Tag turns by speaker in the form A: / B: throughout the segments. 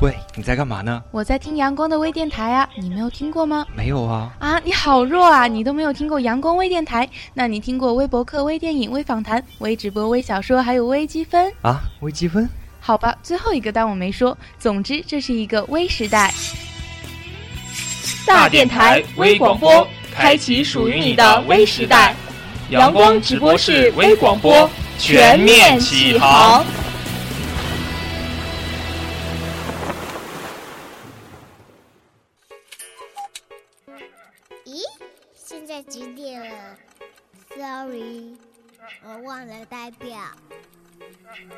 A: 喂，你在干嘛呢？
B: 我在听阳光的微电台啊，你没有听过吗？
A: 没有啊。
B: 啊，你好弱啊，你都没有听过阳光微电台？那你听过微博客、微电影、微访谈、微直播、微小说，还有微积分
A: 啊？微积分？
B: 好吧，最后一个当我没说。总之，这是一个微时代。
C: 大电台微广播，开启属于你的微时代。阳光直播室微广播全面启航。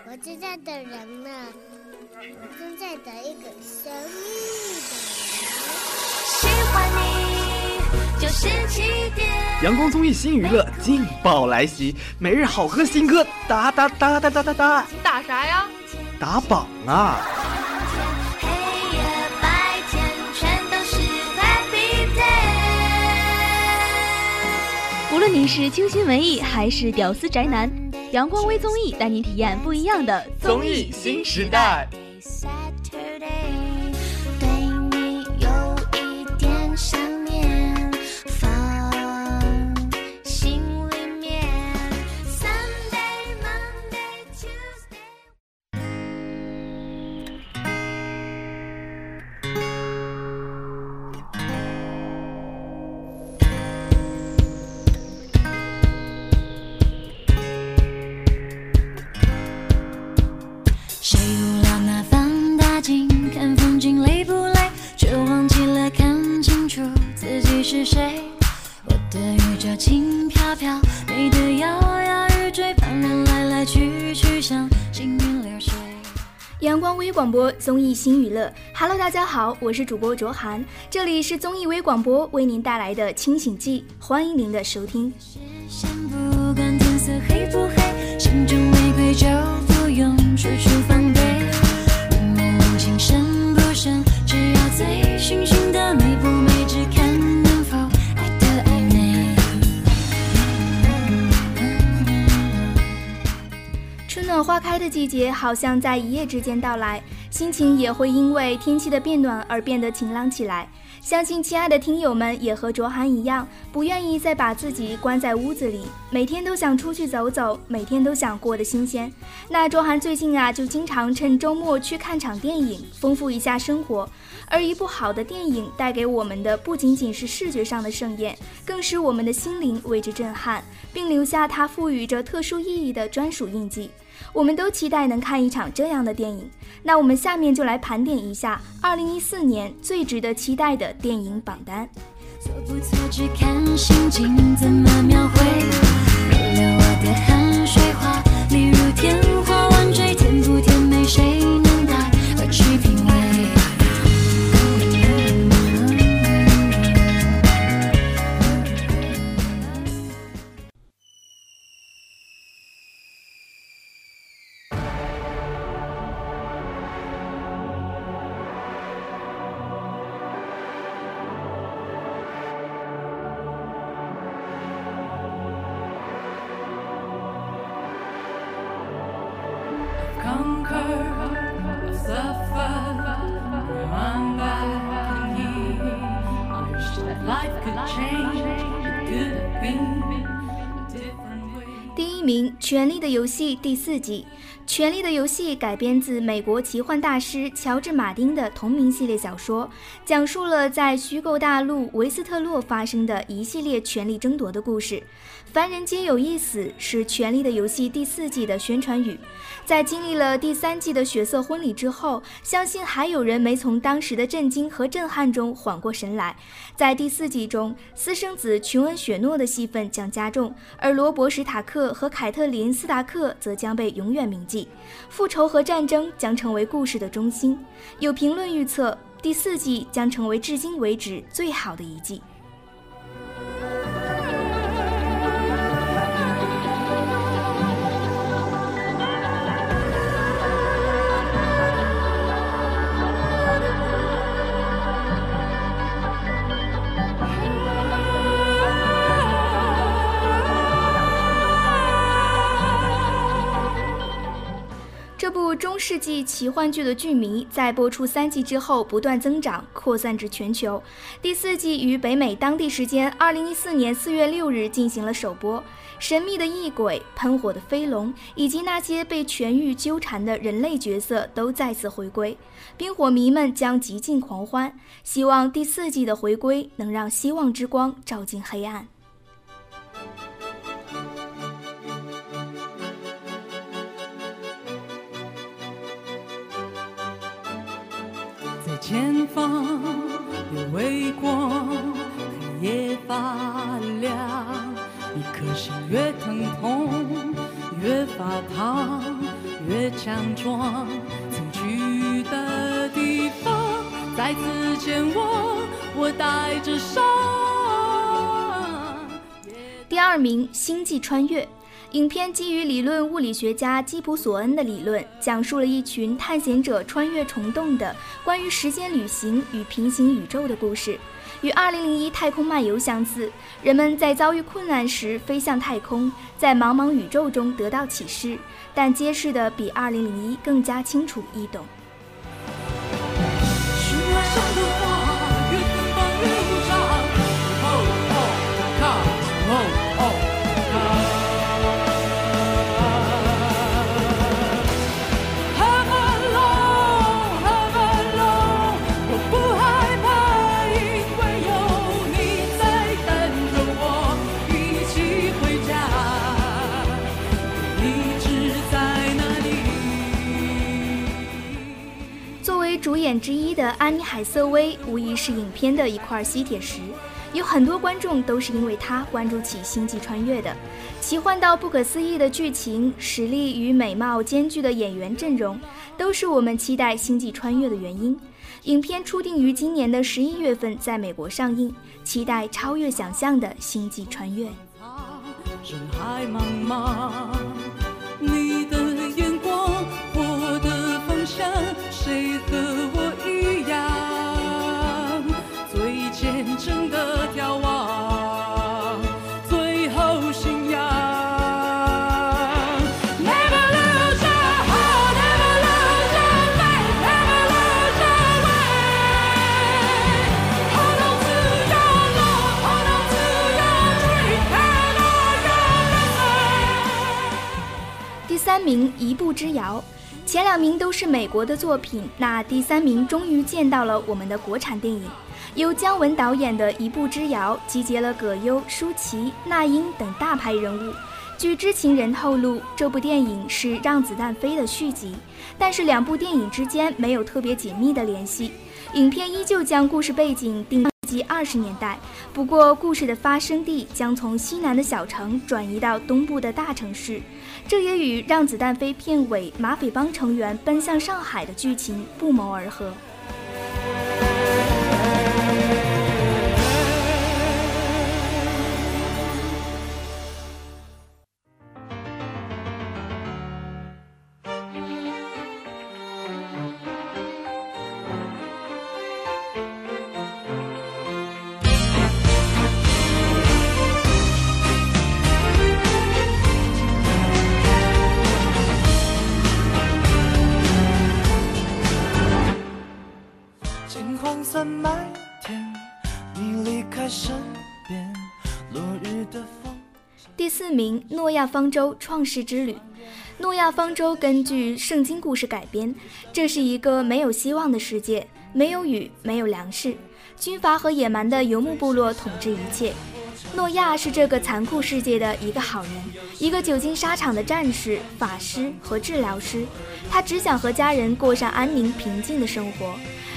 D: 我正在等人呢，我正在等一个神秘的人。喜欢你就是起点。
E: 阳光综艺新娱乐劲爆来袭，每日好歌新歌打打打打打打打。
B: 打啥呀？
E: 打榜啊！
F: 无论你是清新文艺还是屌丝宅男，阳光微综艺带您体验不一样的
C: 综艺新时代。
F: 阳光微广播综艺新娱乐，Hello，大家好，我是主播卓涵，这里是综艺微广播为您带来的清醒剂，欢迎您的收听。不管天色黑不黑，心中玫瑰就不用处处防备。无情深不深，只要醉醺醺花开的季节，好像在一夜之间到来，心情也会因为天气的变暖而变得晴朗起来。相信亲爱的听友们也和卓涵一样，不愿意再把自己关在屋子里，每天都想出去走走，每天都想过得新鲜。那卓涵最近啊，就经常趁周末去看场电影，丰富一下生活。而一部好的电影带给我们的，不仅仅是视觉上的盛宴，更是我们的心灵为之震撼，并留下它赋予着特殊意义的专属印记。我们都期待能看一场这样的电影。那我们下面就来盘点一下2014年最值得期待的电影榜单。错不错，只看心情怎么描绘。流我的汗水花，例如天花乱坠，甜不甜美，谁能带我去品味？第一名，《权力的游戏》第四季，《权力的游戏》改编自美国奇幻大师乔治·马丁的同名系列小说，讲述了在虚构大陆维斯特洛发生的一系列权力争夺的故事。凡人皆有一死是《权力的游戏》第四季的宣传语。在经历了第三季的血色婚礼之后，相信还有人没从当时的震惊和震撼中缓过神来。在第四季中，私生子琼恩·雪诺的戏份将加重，而罗伯·史塔克和凯特琳·斯达克则将被永远铭记。复仇和战争将成为故事的中心。有评论预测，第四季将成为至今为止最好的一季。中世纪奇幻剧的剧迷在播出三季之后不断增长，扩散至全球。第四季于北美当地时间二零一四年四月六日进行了首播。神秘的异鬼、喷火的飞龙，以及那些被痊愈纠缠的人类角色都再次回归，冰火迷们将极尽狂欢。希望第四季的回归能让希望之光照进黑暗。
G: 前方有微光，黑夜发亮。一颗心越疼痛，越发烫，越强壮。曾去的地方，再次前往，我带着伤。
F: 第二名，《星际穿越》影片基于理论物理学家基普索恩的理论，讲述了一群探险者穿越虫洞的关于时间旅行与平行宇宙的故事。与《二零零一太空漫游》相似，人们在遭遇困难时飞向太空，在茫茫宇宙中得到启示，但揭示的比《二零零一》更加清楚易懂。主演之一的安妮海瑟薇无疑是影片的一块吸铁石，有很多观众都是因为她关注起《星际穿越》的。奇幻到不可思议的剧情、实力与美貌兼具的演员阵容，都是我们期待《星际穿越》的原因。影片初定于今年的十一月份在美国上映，期待超越想象的《星际穿越》。
G: 人海茫茫，你
F: 名，一步之遥。前两名都是美国的作品，那第三名终于见到了我们的国产电影。由姜文导演的《一步之遥》集结了葛优、舒淇、那英等大牌人物。据知情人透露，这部电影是《让子弹飞》的续集，但是两部电影之间没有特别紧密的联系。影片依旧将故事背景定及二十年代，不过故事的发生地将从西南的小城转移到东部的大城市。这也与《让子弹飞》片尾马匪帮成员奔向上海的剧情不谋而合。亚方舟：创世之旅》。诺亚方舟根据圣经故事改编，这是一个没有希望的世界，没有雨，没有粮食，军阀和野蛮的游牧部落统治一切。诺亚是这个残酷世界的一个好人，一个久经沙场的战士、法师和治疗师。他只想和家人过上安宁平静的生活。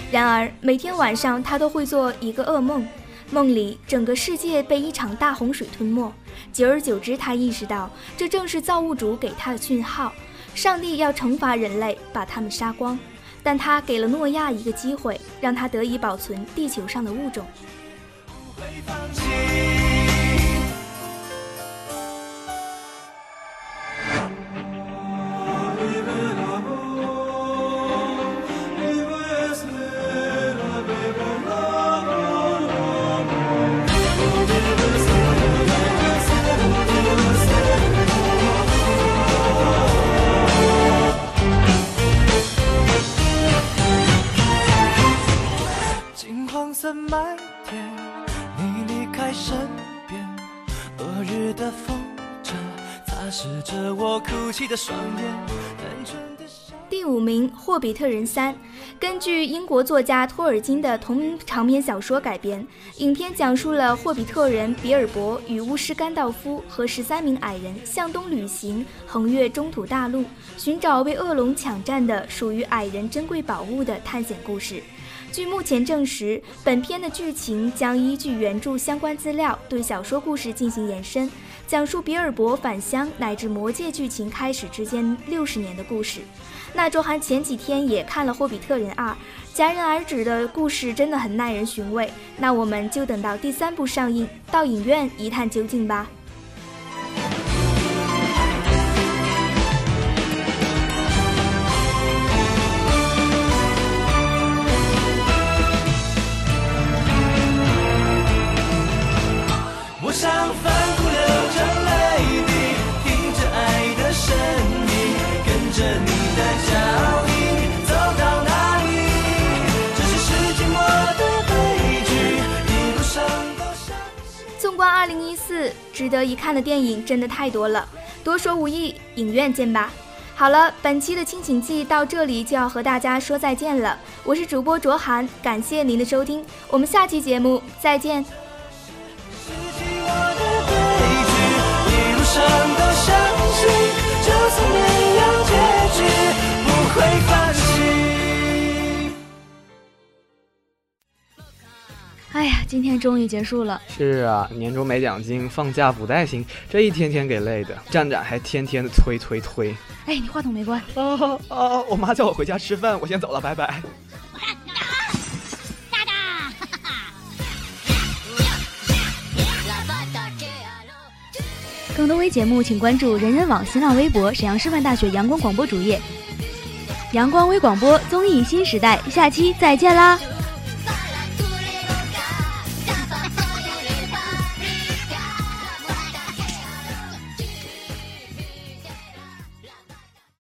F: 然而，每天晚上他都会做一个噩梦，梦里整个世界被一场大洪水吞没。久而久之，他意识到这正是造物主给他的讯号，上帝要惩罚人类，把他们杀光。但他给了诺亚一个机会，让他得以保存地球上的物种。
H: 不会放弃。的风筝擦拭着我哭泣的双眼，
F: 第五名，《霍比特人三》根据英国作家托尔金的同名长篇小说改编。影片讲述了霍比特人比尔博与巫师甘道夫和十三名矮人向东旅行，横越中土大陆，寻找被恶龙抢占的属于矮人珍贵宝物的探险故事。据目前证实，本片的剧情将依据原著相关资料对小说故事进行延伸，讲述比尔博返乡乃至魔戒剧情开始之间六十年的故事。那周涵前几天也看了《霍比特人二》，戛然而止的故事真的很耐人寻味。那我们就等到第三部上映，到影院一探究竟吧。
H: 一
F: 四，值得一看的电影真的太多了，多说无益，影院见吧。好了，本期的清醒记到这里就要和大家说再见了。我是主播卓涵，感谢您的收听，我们下期节目再见。
B: 今天终于结束了。
E: 是啊，年终没奖金，放假不带薪，这一天天给累的。站长还天天的推推推。
B: 哎，你话筒没关。
E: 啊啊！我妈叫我回家吃饭，我先走了，拜拜。
B: 更多微节目，请关注人人网新浪微博、沈阳师范大学阳光广播主页。阳光微广播综艺新时代，下期再见啦！